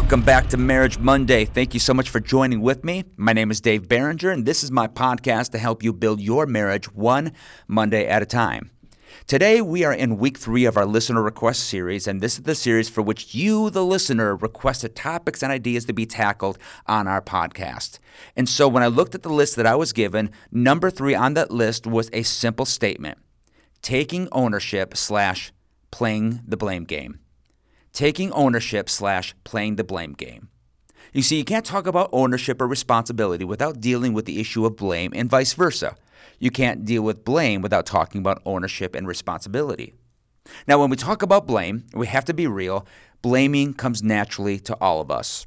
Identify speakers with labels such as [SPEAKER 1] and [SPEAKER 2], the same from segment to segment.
[SPEAKER 1] Welcome back to Marriage Monday. Thank you so much for joining with me. My name is Dave Barringer, and this is my podcast to help you build your marriage one Monday at a time. Today, we are in week three of our listener request series, and this is the series for which you, the listener, requested topics and ideas to be tackled on our podcast. And so, when I looked at the list that I was given, number three on that list was a simple statement taking ownership slash playing the blame game. Taking ownership slash playing the blame game. You see, you can't talk about ownership or responsibility without dealing with the issue of blame and vice versa. You can't deal with blame without talking about ownership and responsibility. Now, when we talk about blame, we have to be real. Blaming comes naturally to all of us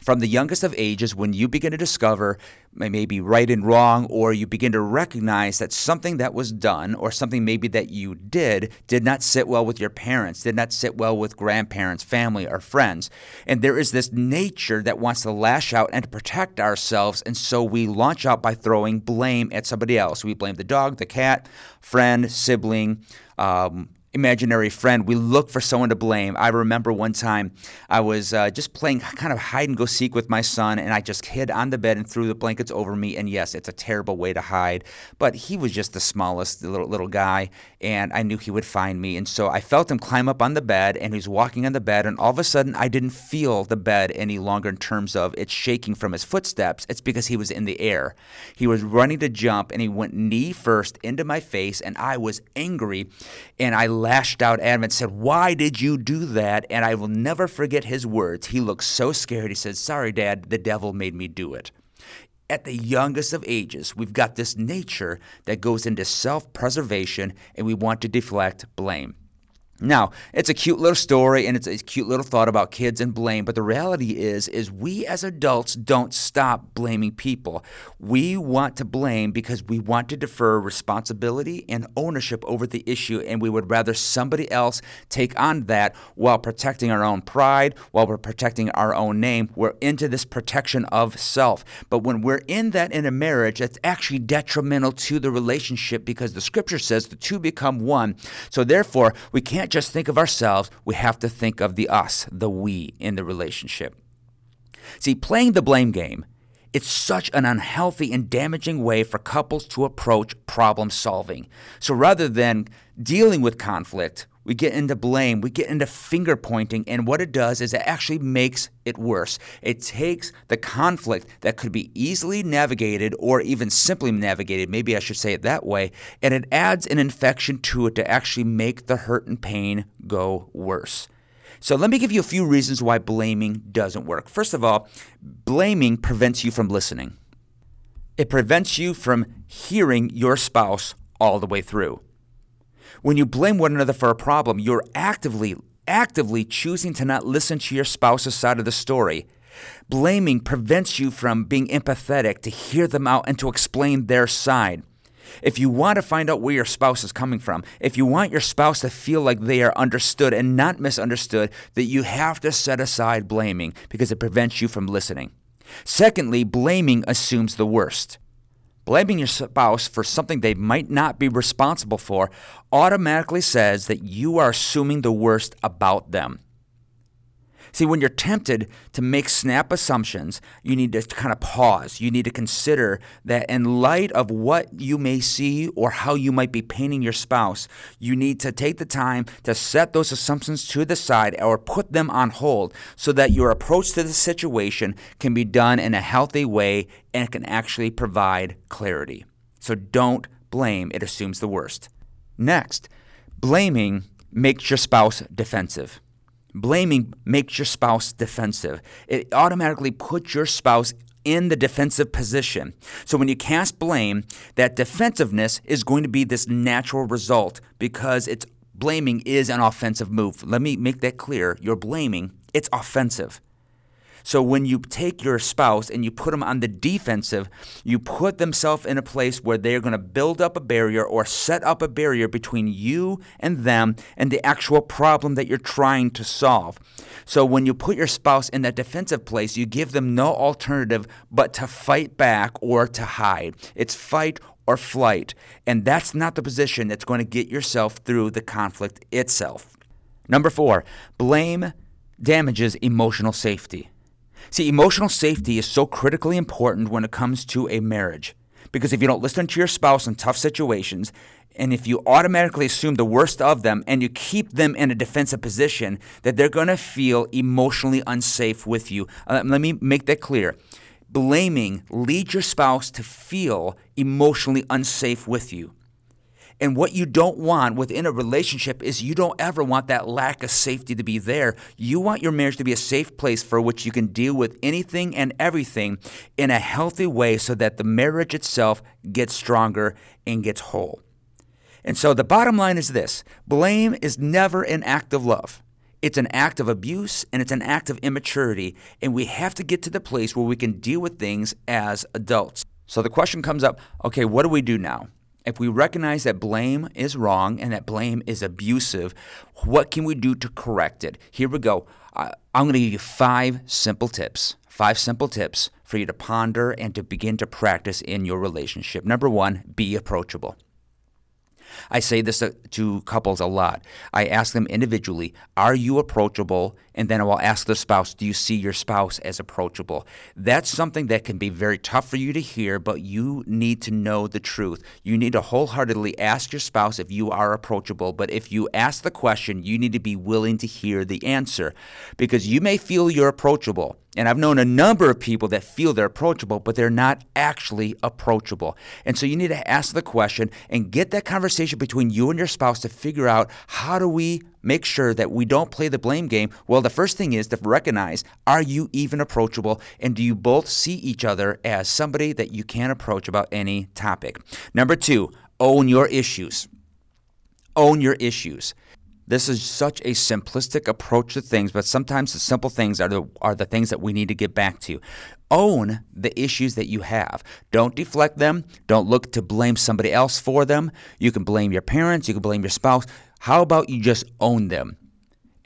[SPEAKER 1] from the youngest of ages, when you begin to discover maybe right and wrong, or you begin to recognize that something that was done or something maybe that you did did not sit well with your parents, did not sit well with grandparents, family, or friends. And there is this nature that wants to lash out and protect ourselves. And so we launch out by throwing blame at somebody else. We blame the dog, the cat, friend, sibling, um, imaginary friend. We look for someone to blame. I remember one time I was uh, just playing kind of hide and go seek with my son, and I just hid on the bed and threw the blankets over me. And yes, it's a terrible way to hide, but he was just the smallest little little guy, and I knew he would find me. And so I felt him climb up on the bed, and he's walking on the bed, and all of a sudden I didn't feel the bed any longer in terms of it shaking from his footsteps. It's because he was in the air. He was running to jump, and he went knee first into my face, and I was angry, and I lashed out at him and said, Why did you do that? And I will never forget his words. He looked so scared. He said, Sorry, Dad, the devil made me do it. At the youngest of ages, we've got this nature that goes into self preservation and we want to deflect blame. Now, it's a cute little story and it's a cute little thought about kids and blame, but the reality is is we as adults don't stop blaming people. We want to blame because we want to defer responsibility and ownership over the issue and we would rather somebody else take on that while protecting our own pride, while we're protecting our own name. We're into this protection of self. But when we're in that in a marriage, it's actually detrimental to the relationship because the scripture says the two become one. So therefore, we can't can't just think of ourselves, we have to think of the us, the we in the relationship. See, playing the blame game, it's such an unhealthy and damaging way for couples to approach problem solving. So rather than dealing with conflict, we get into blame, we get into finger pointing, and what it does is it actually makes it worse. It takes the conflict that could be easily navigated or even simply navigated, maybe I should say it that way, and it adds an infection to it to actually make the hurt and pain go worse. So let me give you a few reasons why blaming doesn't work. First of all, blaming prevents you from listening. It prevents you from hearing your spouse all the way through. When you blame one another for a problem, you're actively, actively choosing to not listen to your spouse's side of the story. Blaming prevents you from being empathetic to hear them out and to explain their side. If you want to find out where your spouse is coming from, if you want your spouse to feel like they are understood and not misunderstood, that you have to set aside blaming because it prevents you from listening. Secondly, blaming assumes the worst. Blaming your spouse for something they might not be responsible for automatically says that you are assuming the worst about them. See, when you're tempted to make snap assumptions, you need to kind of pause. You need to consider that in light of what you may see or how you might be painting your spouse, you need to take the time to set those assumptions to the side or put them on hold so that your approach to the situation can be done in a healthy way and can actually provide clarity. So don't blame, it assumes the worst. Next, blaming makes your spouse defensive. Blaming makes your spouse defensive. It automatically puts your spouse in the defensive position. So when you cast blame, that defensiveness is going to be this natural result because it's blaming is an offensive move. Let me make that clear. You're blaming, it's offensive. So when you take your spouse and you put them on the defensive, you put themselves in a place where they're going to build up a barrier or set up a barrier between you and them and the actual problem that you're trying to solve. So when you put your spouse in that defensive place, you give them no alternative but to fight back or to hide. It's fight or flight. And that's not the position that's going to get yourself through the conflict itself. Number four, blame damages emotional safety. See, emotional safety is so critically important when it comes to a marriage. Because if you don't listen to your spouse in tough situations, and if you automatically assume the worst of them and you keep them in a defensive position, that they're going to feel emotionally unsafe with you. Uh, let me make that clear. Blaming leads your spouse to feel emotionally unsafe with you. And what you don't want within a relationship is you don't ever want that lack of safety to be there. You want your marriage to be a safe place for which you can deal with anything and everything in a healthy way so that the marriage itself gets stronger and gets whole. And so the bottom line is this blame is never an act of love. It's an act of abuse and it's an act of immaturity. And we have to get to the place where we can deal with things as adults. So the question comes up okay, what do we do now? If we recognize that blame is wrong and that blame is abusive, what can we do to correct it? Here we go. I'm going to give you five simple tips. Five simple tips for you to ponder and to begin to practice in your relationship. Number one, be approachable. I say this to couples a lot. I ask them individually, Are you approachable? And then I will ask the spouse, Do you see your spouse as approachable? That's something that can be very tough for you to hear, but you need to know the truth. You need to wholeheartedly ask your spouse if you are approachable. But if you ask the question, you need to be willing to hear the answer because you may feel you're approachable. And I've known a number of people that feel they're approachable, but they're not actually approachable. And so you need to ask the question and get that conversation between you and your spouse to figure out how do we make sure that we don't play the blame game? Well, the first thing is to recognize are you even approachable? And do you both see each other as somebody that you can approach about any topic? Number two, own your issues. Own your issues. This is such a simplistic approach to things, but sometimes the simple things are the, are the things that we need to get back to. Own the issues that you have. Don't deflect them. Don't look to blame somebody else for them. You can blame your parents, you can blame your spouse. How about you just own them?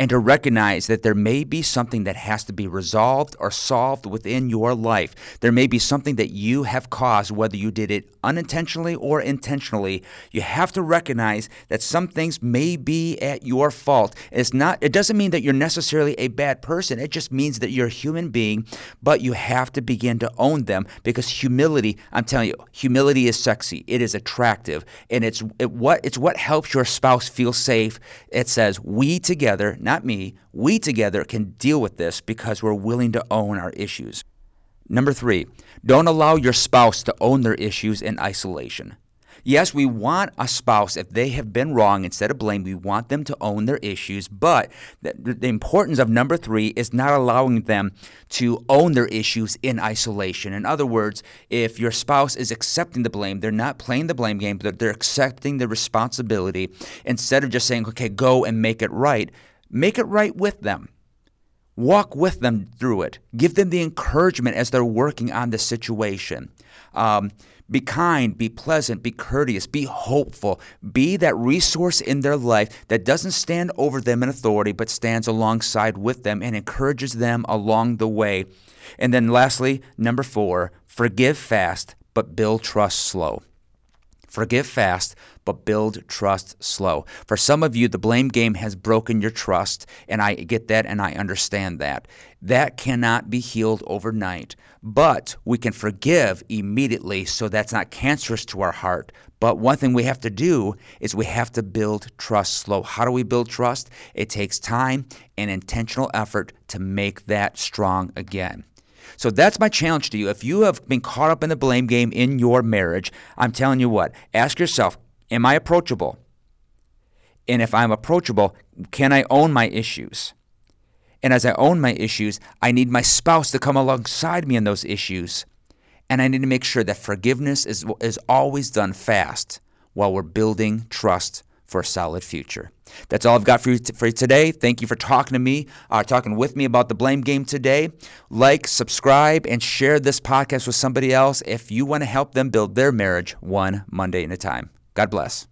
[SPEAKER 1] And to recognize that there may be something that has to be resolved or solved within your life. There may be something that you have caused, whether you did it unintentionally or intentionally. You have to recognize that some things may be at your fault. It's not it doesn't mean that you're necessarily a bad person. It just means that you're a human being, but you have to begin to own them because humility, I'm telling you, humility is sexy. It is attractive and it's it, what it's what helps your spouse feel safe. It says we together, not me, we together can deal with this because we're willing to own our issues. Number three, don't allow your spouse to own their issues in isolation. Yes, we want a spouse, if they have been wrong, instead of blame, we want them to own their issues. But the, the, importance of number three is not allowing them to own their issues in isolation. In other words, if your spouse is accepting the blame, they're not playing the blame game, but they're accepting the responsibility instead of just saying, okay, go and make it right. Make it right with them. Walk with them through it. Give them the encouragement as they're working on the situation. Um, be kind, be pleasant, be courteous, be hopeful. Be that resource in their life that doesn't stand over them in authority, but stands alongside with them and encourages them along the way. And then, lastly, number four, forgive fast, but build trust slow. Forgive fast, but build trust slow. For some of you, the blame game has broken your trust, and I get that and I understand that. That cannot be healed overnight, but we can forgive immediately so that's not cancerous to our heart. But one thing we have to do is we have to build trust slow. How do we build trust? It takes time and intentional effort to make that strong again. So that's my challenge to you. If you have been caught up in the blame game in your marriage, I'm telling you what, ask yourself, am I approachable? And if I'm approachable, can I own my issues? And as I own my issues, I need my spouse to come alongside me in those issues. And I need to make sure that forgiveness is, is always done fast while we're building trust for a solid future. That's all I've got for you, t- for today. Thank you for talking to me, uh, talking with me about the blame game today. Like, subscribe, and share this podcast with somebody else if you want to help them build their marriage one Monday at a time. God bless.